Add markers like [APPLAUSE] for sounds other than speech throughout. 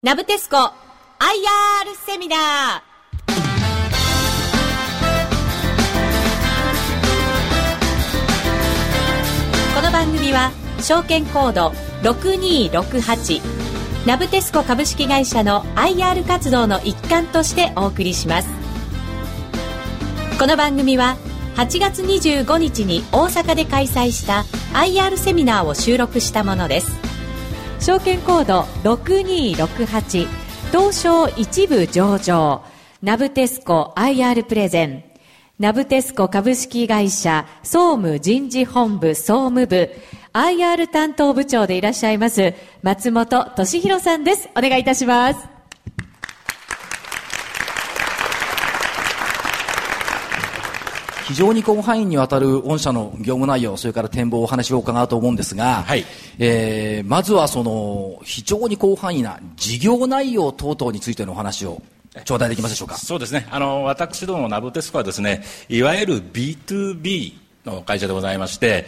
ナブテスコ IR セミナー。この番組は証券コード6268ナブテスコ株式会社の IR 活動の一環としてお送りします。この番組は8月25日に大阪で開催した IR セミナーを収録したものです。証券コード6268東証一部上場ナブテスコ IR プレゼン。ナブテスコ株式会社総務人事本部総務部 IR 担当部長でいらっしゃいます松本敏弘さんです。お願いいたします。非常に広範囲にわたる御社の業務内容、それから展望お話を伺うと思うんですが、はい、えー、まずはその非常に広範囲な事業内容等々についてのお話を頂戴できますでしょうか？そうですね。あの私どもナブテスコはですね、いわゆる B2B の会社でございまして、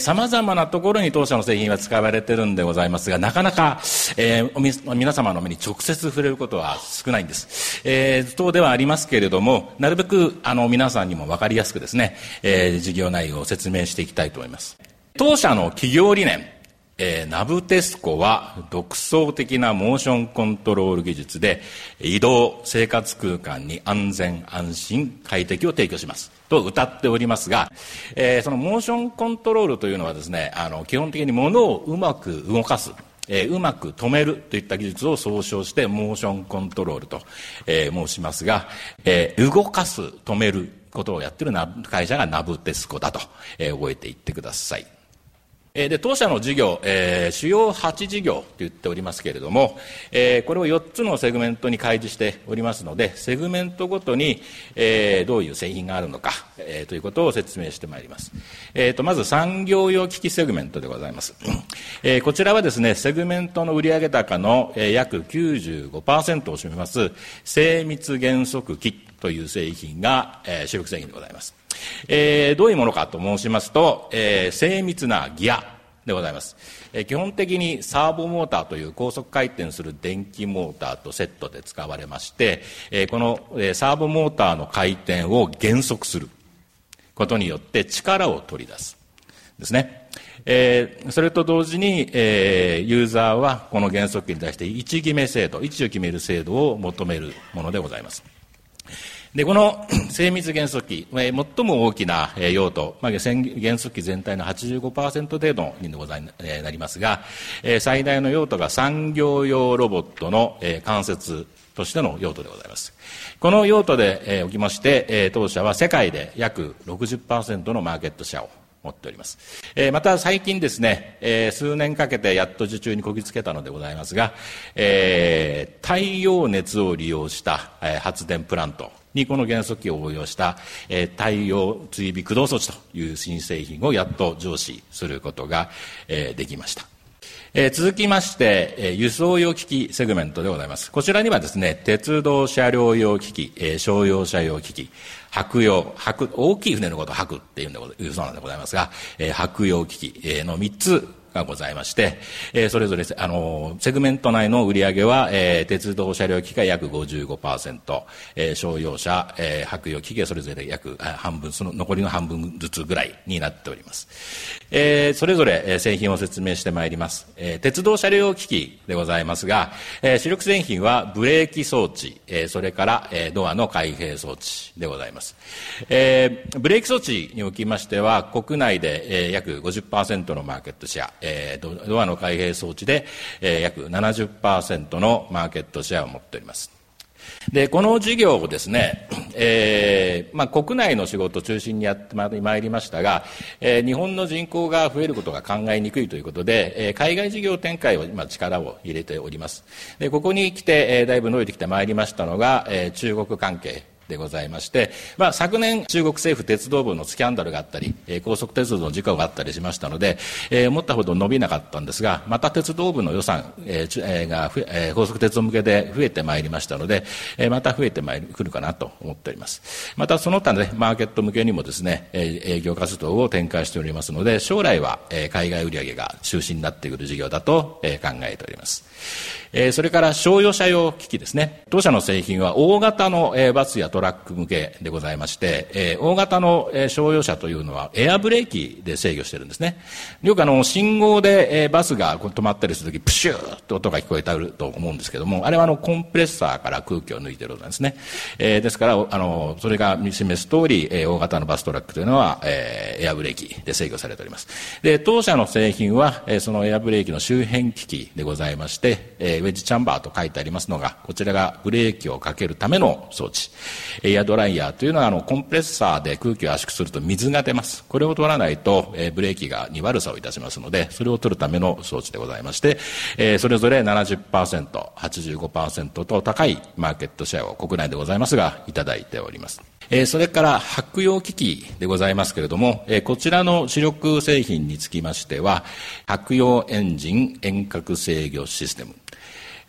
さまざまなところに当社の製品は使われてるんでございますが、なかなか、えー、皆様の目に直接触れることは少ないんです。えー、等ではありますけれども、なるべくあの皆さんにもわかりやすくですね、えー、事業内容を説明していきたいと思います。当社の企業理念、えー、ナブテスコは独創的なモーションコントロール技術で移動生活空間に安全安心快適を提供しますと歌っておりますが、えー、そのモーションコントロールというのはですねあの基本的に物をうまく動かすえー、うまく止めるといった技術を総称してモーションコントロールと、えー、申しますが、えー、動かす止めることをやってる会社がナブテスコだと、えー、覚えていってください。で当社の事業、えー、主要8事業と言っておりますけれども、えー、これを4つのセグメントに開示しておりますので、セグメントごとに、えー、どういう製品があるのか、え、ということを説明してまいります。えーと、まず産業用機器セグメントでございます。え、こちらはですね、セグメントの売上高の、えー、約95%を占めます、精密減速機という製品が、え、主力製品でございます。えー、どういうものかと申しますと、えー、精密なギアでございます、えー、基本的にサーボモーターという高速回転する電気モーターとセットで使われまして、えー、この、えー、サーボモーターの回転を減速することによって力を取り出すですね、えー、それと同時に、えー、ユーザーはこの減速機に対して位置決め制度位置を決める制度を求めるものでございます。で、この [COUGHS] 精密減速機、最も大きな用途、まあ、減速機全体の85%程度にございなりますが、最大の用途が産業用ロボットの関節としての用途でございます。この用途でおきまして、当社は世界で約60%のマーケットシェアを持っております。えー、また最近ですね、えー、数年かけてやっと受注にこぎつけたのでございますが、えー、太陽熱を利用した、えー、発電プラントにこの減速器を応用した、えー、太陽追尾駆動装置という新製品をやっと上市することが、えー、できました。えー、続きまして、えー、輸送用機器セグメントでございます。こちらにはですね、鉄道車両用機器、えー、商用車用機器、白用、白、大きい船のことを白っていうんでそうなんでございますが、えー、白用機器、えー、の3つがございまして、えー、それぞれ、あの、セグメント内の売り上げは、えー、鉄道車両機械約55%、えー、商用車、えー、白用機械それぞれ約半分、その残りの半分ずつぐらいになっております。えー、それぞれ、えー、製品を説明してまいります。えー、鉄道車両機器でございますが、えー、主力製品はブレーキ装置、えー、それから、えー、ドアの開閉装置でございます。えー、ブレーキ装置におきましては、国内で、えー、約50%のマーケットシェア、えー、ドアの開閉装置で、えー、約70%のマーケットシェアを持っております。で、この事業をですね、えー、まあ、国内の仕事を中心にやってまいりましたが、えー、日本の人口が増えることが考えにくいということで、えー、海外事業展開を今力を入れております。で、ここに来て、えー、だいぶ伸びてきてまいりましたのが、えー、中国関係でございまして、まあ、昨年中国政府鉄道部のスキャンダルがあったり、えー、高速鉄道の事故があったりしましたので、えー、思ったほど伸びなかったんですがまた鉄道部の予算、えーえー、が、えー、高速鉄道向けで増えてまいりましたので、えー、また増えてまいくるかなと思っておりますまたその他で、ね、マーケット向けにもですね、えー、営業活動を展開しておりますので将来は、えー、海外売上が中心になってくる事業だと、えー、考えておりますえー、それから商用車用機器ですね。当社の製品は大型の、えー、バスやトラック向けでございまして、えー、大型の、えー、商用車というのはエアブレーキで制御してるんですね。よくあの、信号で、えー、バスが止まったりするとき、プシューと音が聞こえたると思うんですけども、あれはあの、コンプレッサーから空気を抜いてるんですね。えー、ですから、あの、それが見示す通り、えー、大型のバストラックというのは、えー、エアブレーキで制御されております。で、当社の製品は、えー、そのエアブレーキの周辺機器でございまして、えーウェッジチャンバーと書いてありますのが、こちらがブレーキをかけるための装置。エアドライヤーというのは、あの、コンプレッサーで空気を圧縮すると水が出ます。これを取らないと、えー、ブレーキがに悪さをいたしますので、それを取るための装置でございまして、えー、それぞれ70%、85%と高いマーケットシェアを国内でございますが、いただいております。えー、それから白用機器でございますけれども、えー、こちらの主力製品につきましては、白用エンジン遠隔制御システム。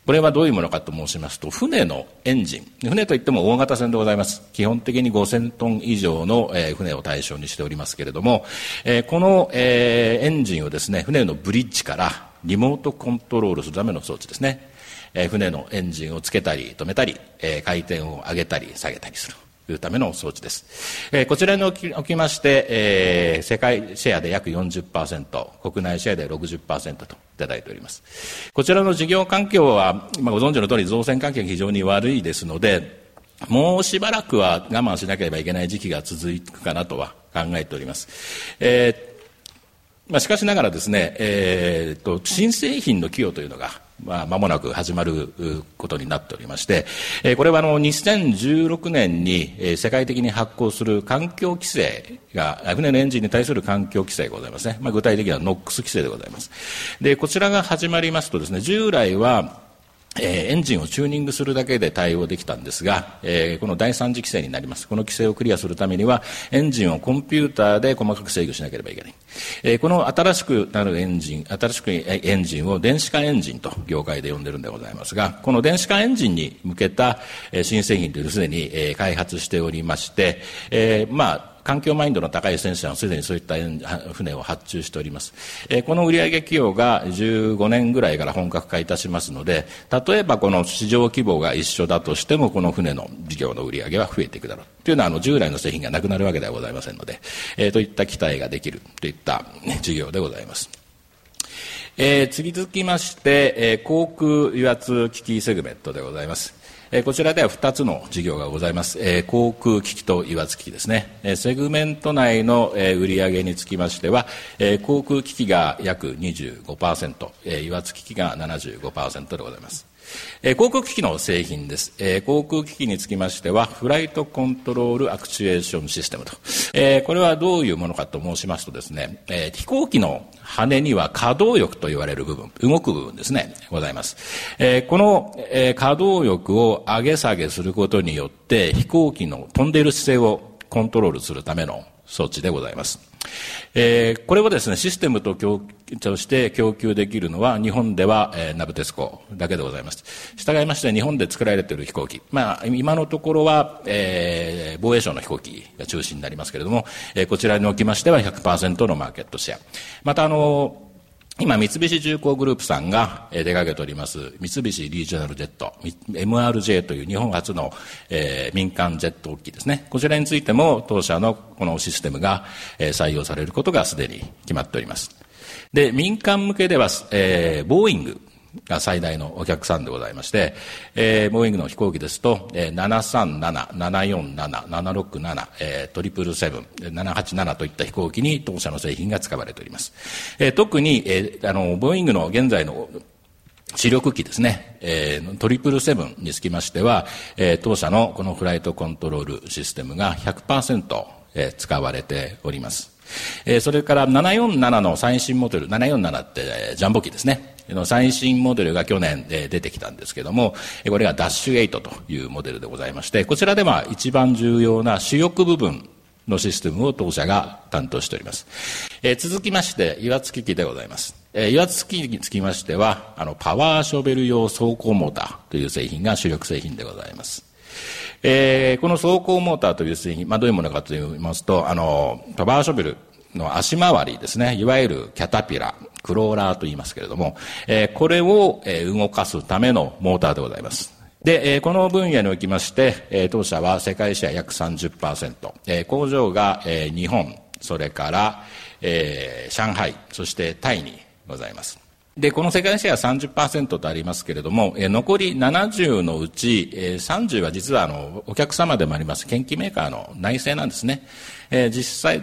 これはどういうものかと申しますと、船のエンジン。船といっても大型船でございます。基本的に5000トン以上の、船を対象にしておりますけれども、この、エンジンをですね、船のブリッジからリモートコントロールするための装置ですね。船のエンジンをつけたり止めたり、回転を上げたり下げたりする。いうための装置です。えー、こちらにおきおきまして、えー、世界シェアで約40%、国内シェアで60%といただいております。こちらの事業環境は、まあ、ご存知の通り造船環境が非常に悪いですので、もうしばらくは我慢しなければいけない時期が続くかなとは考えております。えーまあ、しかしながらですね、えーと、新製品の寄与というのがまあ、間もなく始まることになっておりまして、えこれはあの2016年に、え世界的に発行する環境規制が、船のエンジンに対する環境規制がございますね。まあ、具体的には NOx 規制でございます。で、こちらが始まりますとですね、従来は、えー、エンジンをチューニングするだけで対応できたんですが、えー、この第三次規制になります。この規制をクリアするためには、エンジンをコンピューターで細かく制御しなければいけない。えー、この新しくなるエンジン、新しくエンジンを電子化エンジンと業界で呼んでるんでございますが、この電子化エンジンに向けた、え、新製品というのをすでに、え、開発しておりまして、えー、まあ、環境マインドの高い戦車はすでにそういった船を発注しております。えー、この売上企業が15年ぐらいから本格化いたしますので、例えばこの市場規模が一緒だとしても、この船の事業の売上は増えていくだろう。というのは、あの、従来の製品がなくなるわけではございませんので、えー、といった期待ができるといった、ね、事業でございます。えー、次続きまして、えー、航空油圧機器セグメントでございます。えこちらでは2つの事業がございます、え航空機器と油圧機器ですね、えセグメント内の、え売上につきましては、え航空機器が約25%、え油圧機器が75%でございます。え航空機器の製品です、え航空機器につきましてはフライトコントロールアクチュエーションシステムと、えこれはどういうものかと申しますとですね、え飛行機の羽には可動翼と言われる部分動く部分ですねございます、えこの、え可動翼を上げ下げすることによって飛行機の飛んでいる姿勢をコントロールするための装置でございます。えー、これをですね、システムととして供給できるのは、日本では、えー、ナブテスコだけでございます。従いまして、日本で作られている飛行機、まあ、今のところは、えー、防衛省の飛行機が中心になりますけれども、えー、こちらにおきましては100%のマーケットシェア。また、あの、今、三菱重工グループさんが手掛けております、三菱リージョナルジェット、MRJ という日本初の、えー、民間ジェット機ですね。こちらについても、当社のこのシステムが、えー、採用されることがすでに決まっております。で、民間向けでは、えー、ボーイングが最大のお客さんでございまして、えー、ボーイングの飛行機ですと、えー、737、747、767、えー、トリプルセブン、787といった飛行機に当社の製品が使われております。えー、特に、えー、あの、ボーイングの現在の主力機ですね、えー、トリプルセブンにつきましては、えー、当社のこのフライトコントロールシステムが100%、えー、使われております。えー、それから747の最新モデル、747ってジャンボ機ですね。の最新モデルが去年出てきたんですけども、これがダッシュ8というモデルでございまして、こちらでは一番重要な主翼部分のシステムを当社が担当しております。えー、続きまして、油圧機器でございます。えー、油圧機につきましては、あの、パワーショベル用走行モーターという製品が主力製品でございます。えー、この走行モーターという製品、まあ、どういうものかと言いますと、あの、パワーショベルの足回りですね、いわゆるキャタピラ、クローラーと言いますけれども、えー、これを、えー、動かすためのモーターでございます。で、えー、この分野におきまして、えー、当社は世界シェア約30%、えー、工場が、えー、日本、それから、えー、上海、そしてタイにございます。で、この世界シェア30%とありますけれども、え、残り70のうち、えー、30は実はあの、お客様でもあります、研究メーカーの内製なんですね。え、実際、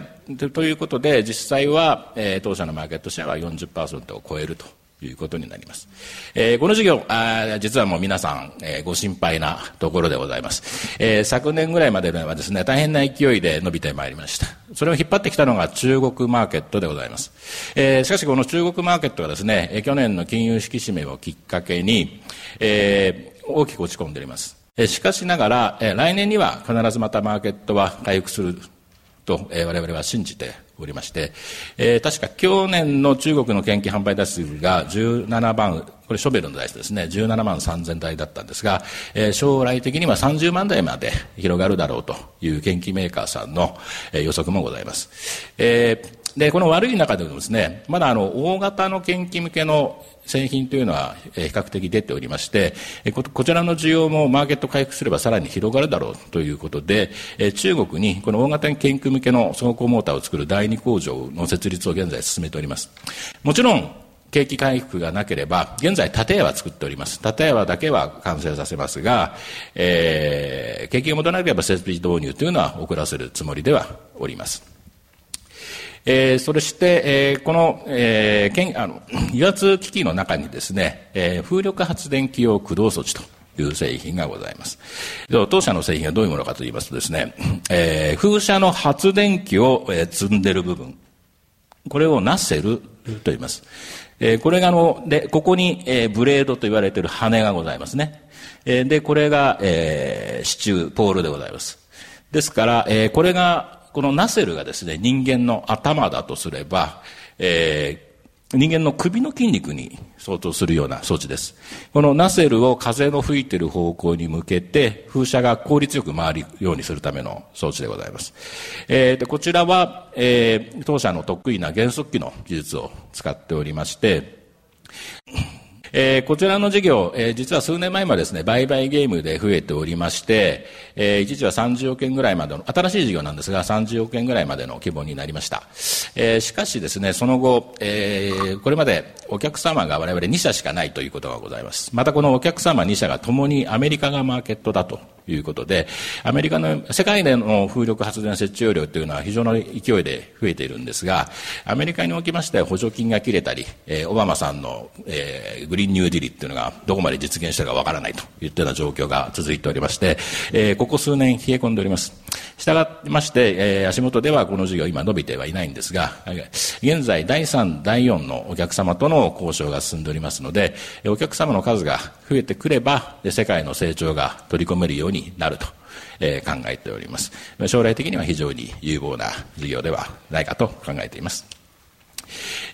ということで、実際は、え、当社のマーケットシェアは40%を超えるということになります。えー、この事業、あ実はもう皆さん、えー、ご心配なところでございます。えー、昨年ぐらいまではですね、大変な勢いで伸びてまいりました。それを引っ張ってきたのが中国マーケットでございます。えー、しかしこの中国マーケットはですね、去年の金融引き締めをきっかけに、えー、大きく落ち込んでおります。しかしながら、来年には必ずまたマーケットは回復すると、え、我々は信じておりまして、えー、確か去年の中国の研究販売台数が17万、これショベルの台数ですね、17万3000台だったんですが、えー、将来的には30万台まで広がるだろうという研究メーカーさんの、えー、予測もございます。えーで、この悪い中でもですね、まだあの、大型の研究向けの製品というのは比較的出ておりましてこちらの需要もマーケット回復すればさらに広がるだろうということで中国にこの大型研究向けの走行モーターを作る第二工場の設立を現在進めておりますもちろん景気回復がなければ、現在、建屋は作っております。建屋だけは完成させますが、えー、景気が戻らなければ設備導入というのは遅らせるつもりではおります。えー、そして、えー、この、えー、けんあの油圧機器の中にですね、えー、風力発電機用駆動装置という製品がございます。当社の製品はどういうものかと言いますとですね、えー、風車の発電機を、えー、積んでる部分、これをナッセルと言います。えー、これがあの、で、ここに、えー、ブレードと言われている羽がございますね。えー、で、これが、えー、支柱、ポールでございます。ですから、えー、これがこのナセルがですね、人間の頭だとすれば、えー、人間の首の筋肉に相当するような装置です。このナセルを風の吹いている方向に向けて、風車が効率よく回るようにするための装置でございます。えー、でこちらは、えー、当社の得意な減速機の技術を使っておりまして、えー、こちらの事業、えー、実は数年前までですね、売買ゲームで増えておりまして、えー、一時は30億円ぐらいまでの、新しい事業なんですが、30億円ぐらいまでの規模になりました。えー、しかしですね、その後、えー、これまでお客様が我々2社しかないということがございます。またこのお客様2社が共にアメリカがマーケットだとということで、アメリカの、世界での風力発電設置容量というのは非常の勢いで増えているんですが、アメリカにおきましては補助金が切れたり、えー、オバマさんの、えー、グリーンニューディリっていうのがどこまで実現したかわからないといったような状況が続いておりまして、えー、ここ数年冷え込んでおります。したがってまして、えー、足元ではこの事業今伸びてはいないんですが、現在第3、第4のお客様との交渉が進んでおりますので、お客様の数が増えてくれば、世界の成長が取り込めるようになると。え、考えております。将来的には非常に有望な事業ではないかと考えています。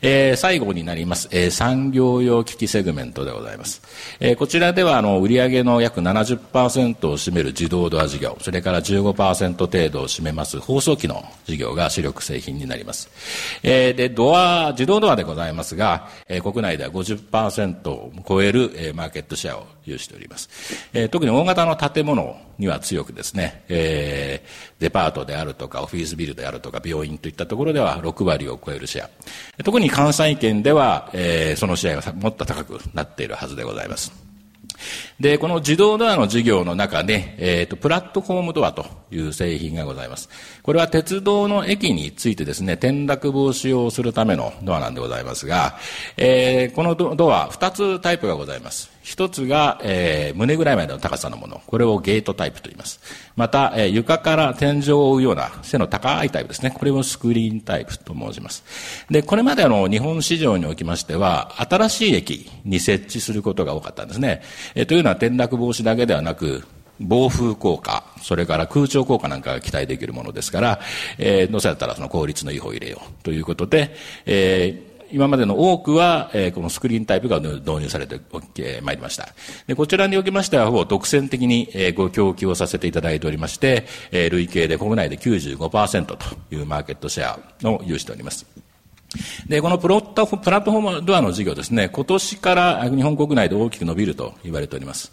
えー、最後になります、えー、産業用機器セグメントでございます。えー、こちらではあの売上の約70%を占める自動ドア事業、それから15%程度を占めます放送機の事業が主力製品になります。えー、で、ドア、自動ドアでございますが、えー、国内では50%を超える、えー、マーケットシェアを有しております。えー、特に大型の建物には強くですね、えー、デパートであるとかオフィスビルであるとか病院といったところでは6割を超えるシェア。特に関西圏では、えー、そのシェアがもっと高くなっているはずでございます。で、この自動ドアの事業の中で、えっ、ー、と、プラットフォームドアという製品がございます。これは鉄道の駅についてですね、転落防止をするためのドアなんでございますが、えー、このドア、二つタイプがございます。一つが、えー、胸ぐらいまでの高さのもの。これをゲートタイプと言います。また、えー、床から天井を覆うような背の高いタイプですね。これをスクリーンタイプと申します。で、これまでの、日本市場におきましては、新しい駅に設置することが多かったんですね。えー、というのは転落防止だけではなく、暴風効果、それから空調効果なんかが期待できるものですから、えー、乗せだったらその効率のいい方入れようということで、えー、今までの多くは、えー、このスクリーンタイプが導入されてまいりました。で、こちらにおきましては、ほぼ独占的に、えー、ご供給をさせていただいておりまして、えー、累計で国内で95%というマーケットシェアを有しております。で、このプロットプラットフォームドアの事業ですね、今年から日本国内で大きく伸びると言われております。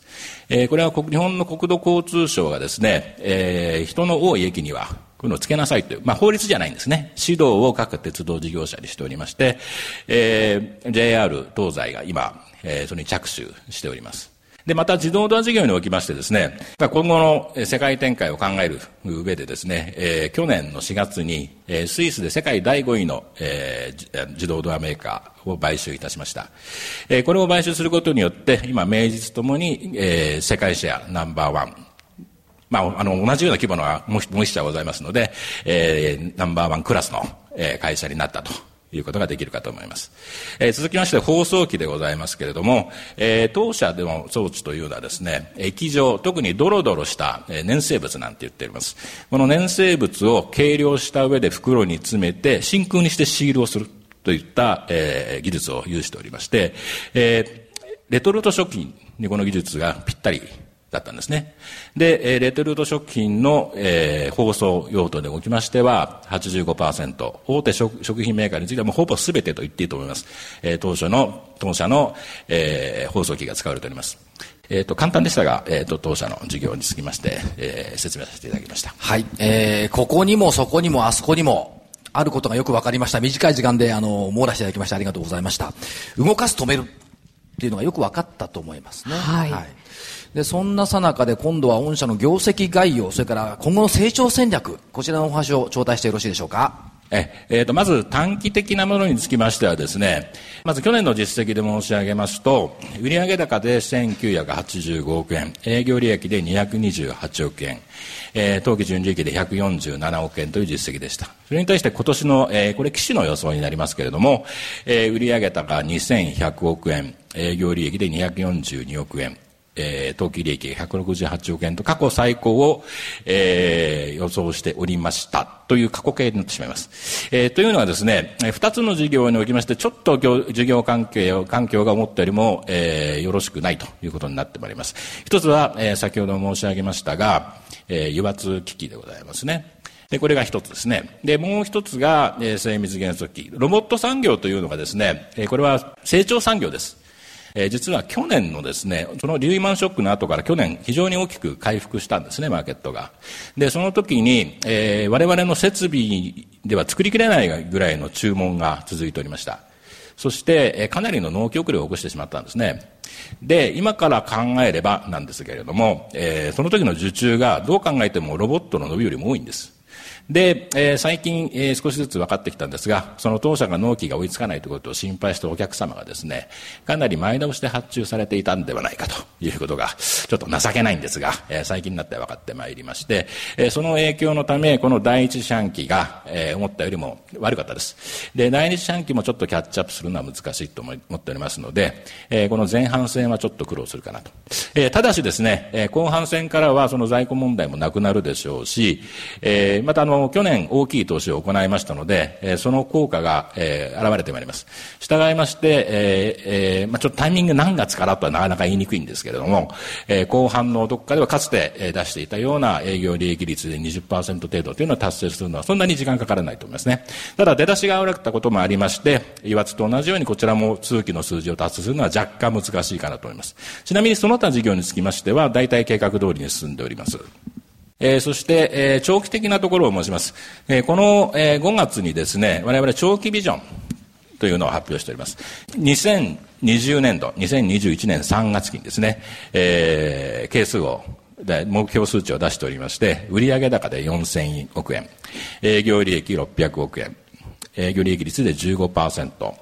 えー、これは日本の国土交通省がですね、えー、人の多い駅には、こういうのをつけなさいという、まあ、法律じゃないんですね。指導を各鉄道事業者にしておりまして、えー、JR 東西が今、えー、それに着手しております。で、また自動ドア事業におきましてですね、今後の世界展開を考える上でですね、えー、去年の4月に、えー、スイスで世界第5位の、えー、自動ドアメーカーを買収いたしました。えー、これを買収することによって、今、名実ともに、えー、世界シェアナンバーワン、まあ、あの、同じような規模のもう一社ございますので、えー、ナンバーワンクラスの、えー、会社になったということができるかと思います。えー、続きまして放送機でございますけれども、えー、当社での装置というのはですね、液状、特にドロドロした、えー、粘生物なんて言っております。この粘生物を計量した上で袋に詰めて真空にしてシールをするといった、えー、技術を有しておりまして、えー、レトルト食品にこの技術がぴったりだったんですね。で、レトルト食品の、えー、包装用途でおきましては85%、大手食食品メーカーについてはもうほぼ全てと言っていいと思います。えー、当初の、当社の、えー、包装機が使われております。えっ、ー、と、簡単でしたが、えっ、ー、と、当社の事業につきまして、えー、説明させていただきました。はい。えー、ここにもそこにもあそこにも、あることがよくわかりました。短い時間で、あの、網羅していただきましてありがとうございました。動かす、止めるっていうのがよく分かったと思いますね。はい、はいで、そんなさなかで今度は御社の業績概要、それから今後の成長戦略、こちらのお話を頂戴してよろしいでしょうか？え、えー、と、まず短期的なものにつきましてはですね、まず去年の実績で申し上げますと、売上高で1985億円、営業利益で228億円、えー、当期純利益で147億円という実績でした。それに対して今年の、えー、これ、機種の予想になりますけれども、えー、売上高2100億円、営業利益で242億円、えー、当期利益168億円と過去最高を、えー、予想しておりましたという過去形になってしまいます。えー、というのはですね、二つの事業におきまして、ちょっと事業関係を、環境が思ったよりも、えー、よろしくないということになってまいります。一つは、えー、先ほど申し上げましたが、えー、油圧機器でございますね。で、これが一つですね。で、もう一つが、えー、精密減速機。ロボット産業というのがですね、えー、これは成長産業です。えー、実は去年のですね、そのリューマンショックの後から去年非常に大きく回復したんですね、マーケットが。で、その時に、えー、我々の設備では作りきれないぐらいの注文が続いておりました。そして、えー、かなりの納期遅れを起こしてしまったんですね。で、今から考えればなんですけれども、えー、その時の受注がどう考えてもロボットの伸びよりも多いんです。で、えー、最近、えー、少しずつ分かってきたんですが、その当社が納期が追いつかないということを心配したお客様がですね、かなり前倒しで発注されていたんではないかということが、ちょっと情けないんですが、えー、最近になって分かってまいりまして、えー、その影響のため、この第一四半期が、えー、思ったよりも悪かったです。で、第二四半期もちょっとキャッチアップするのは難しいと思っておりますので、えー、この前半戦はちょっと苦労するかなと。えー、ただしですね、えー、後半戦からはその在庫問題もなくなるでしょうし、えー、またあの、の、去年大きい投資を行いましたので、えー、その効果が、えー、現れてまいります。従いまして、えーえーまあ、ちょっとタイミング何月からとはなかなか言いにくいんですけれども、えー、後半のどこかではかつて、え、出していたような営業利益率で20%程度というのを達成するのはそんなに時間かからないと思いますね。ただ出だしが悪かったこともありまして、油圧と同じようにこちらも通期の数字を達成するのは若干難しいかなと思います。ちなみにその他事業につきましては、大体計画通りに進んでおります。えー、そして、えー、長期的なところを申します。えー、この、えー、5月にですね、我々長期ビジョンというのを発表しております。2020年度、2021年3月期にですね、えー、係数をで目標数値を出しておりまして、売上高で4000億円、営業利益600億円、営業利益率で15%、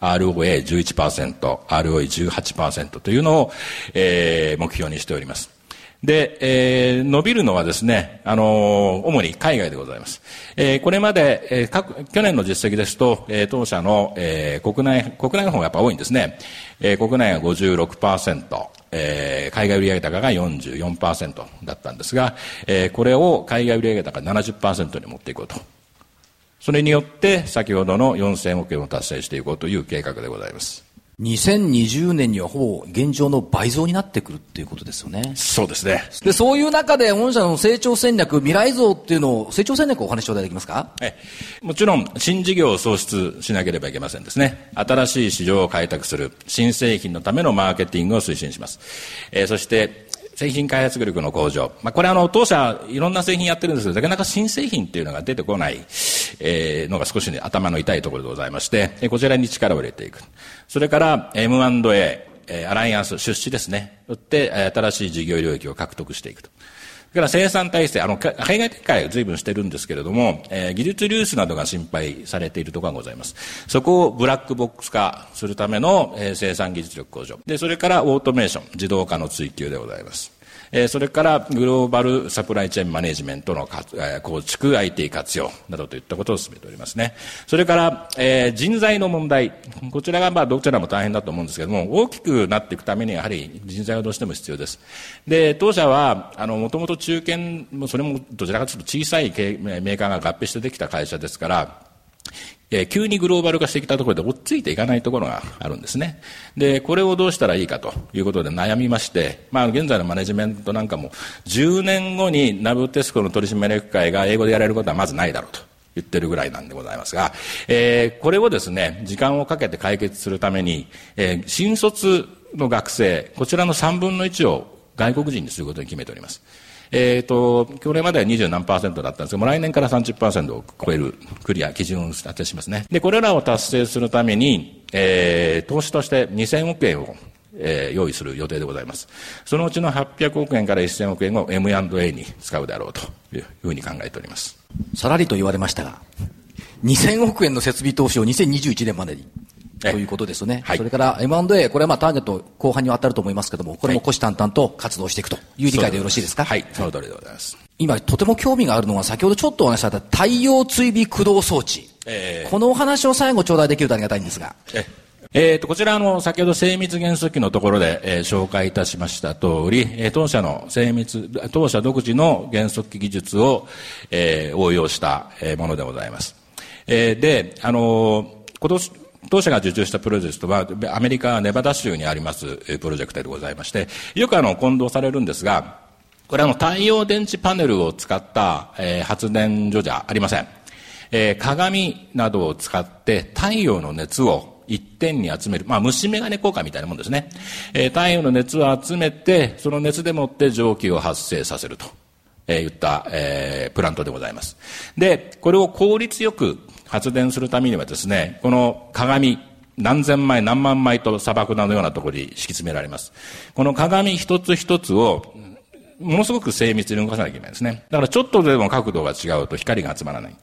ROA11%、ROE18% というのを、えー、目標にしております。で、えー、伸びるのはですね、あのー、主に海外でございます。えー、これまで、えー、各、去年の実績ですと、えー、当社の、えー、国内、国内の方がやっぱ多いんですね。えー、国内が56%、えー、海外売上高が44%だったんですが、えー、これを海外売上高70%に持っていこうと。それによって、先ほどの4000億円を達成していこうという計画でございます。2020年にはほぼ現状の倍増になってくるっていうことですよね。そうですね。で、そういう中で、御社の成長戦略、未来像っていうのを、成長戦略をお話し頂戴できますか？えもちろん、新事業を創出しなければいけませんですね。新しい市場を開拓する、新製品のためのマーケティングを推進します。えー、そして、製品開発力の向上。まあ、これあの、当社いろんな製品やってるんですけど、なかなか新製品っていうのが出てこない、えー、のが少し、ね、頭の痛いところでございまして、えこちらに力を入れていく。それから M&A、えアライアンス、出資ですね。よって、新しい事業領域を獲得していくと。それから生産体制、あの、海外展開を随分してるんですけれども、えー、技術流出などが心配されているところがございます。そこをブラックボックス化するための、えー、生産技術力向上。で、それからオートメーション、自動化の追求でございます。え、それからグローバルサプライチェーンマネジメントの、え、構築、IT 活用などといったことを進めておりますね。それから、え、人材の問題。こちらがまあどちらも大変だと思うんですけども、大きくなっていくためにやはり人材はどうしても必要です。で、当社は、あの、もともと中堅、それもどちらかというと小さいメーカーが合併してできた会社ですから、え、急にグローバル化してきたところで追っついていかないところがあるんですね。で、これをどうしたらいいかということで悩みまして、まあ現在のマネジメントなんかも10年後にナブテスコの取締役会が英語でやれることはまずないだろうと。言ってるぐらいなんでございますが、えー、これをですね、時間をかけて解決するために、えー、新卒の学生、こちらの3分の1を外国人にすることに決めております。えっ、ー、と、これまでは20何パーセントだったんですけども、来年から30%を超えるクリア、基準を設定しますね。で、これらを達成するために、えー、投資として2000億円をえー、用意する予定でございます。そのうちの800億円から1000億円を M&A に使うであろうというふうに考えております。さらりと言われましたが、2000億円の設備投資を2021年までにということですね。はい、それから M&A、これはまあターゲット後半にわたると思いますけれども、これも虎視眈々と活動していくという理解でよろしいですか？はい、その通りでございます。今、とても興味があるのは、先ほどちょっとお話しされた太陽追尾駆動装置。えー、このお話を最後頂戴できるとありがたいんですが。ええーと、こちらの先ほど精密元素機のところで、えー、紹介いたしました通り、えー、当社の精密、当社独自の元素機技術を、えー、応用した、えー、ものでございます。えー、で、あのー、今年、当社が受注したプロジェクトは、アメリカ・ネバダ州にありますプロジェクトでございまして、よくあの、混同されるんですが、これあの、太陽電池パネルを使った、えー、発電所じゃありません。えー、鏡などを使って太陽の熱を一点に集める。まあ、虫眼鏡効果みたいなもんですね。えー、太陽の熱を集めて、その熱でもって蒸気を発生させると。えー、言った、えー、プラントでございます。で、これを効率よく発電するためにはですね、この鏡、何千枚何万枚と砂漠のようなところに敷き詰められます。この鏡一つ一つをものすごく精密に動かさなきゃいけないんですね。だからちょっとでも角度が違うと光が集まらない。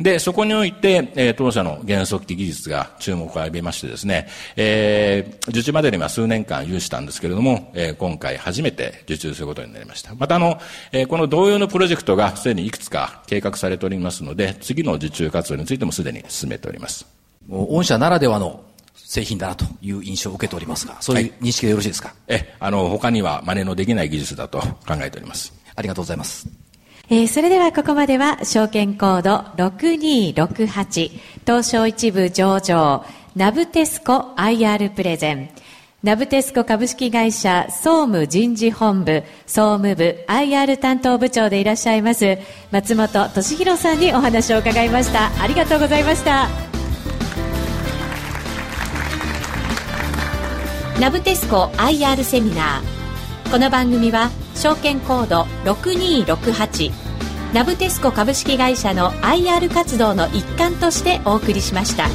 で、そこにおいて、えー、当社の原則的技術が注目を浴びましてですね、えー、受注までには数年間有したんですけれども、えー、今回初めて受注することになりました。またあの、えー、この同様のプロジェクトがすでにいくつか計画されておりますので、次の受注活動についてもすでに進めております。御社ならではの製品だなという印象を受けておりますが、そういう認識でよろしいですか、はい、え、あの、他には真似のできない技術だと考えております。ありがとうございます。えー、それではここまでは証券コード6268東証一部上場ナブテスコ IR プレゼン。ナブテスコ株式会社総務人事本部総務部 IR 担当部長でいらっしゃいます松本俊弘さんにお話を伺いました。ありがとうございました。ナブテスコ IR セミナー。この番組は証券コード6268ナブテスコ株式会社の IR 活動の一環としてお送りしました。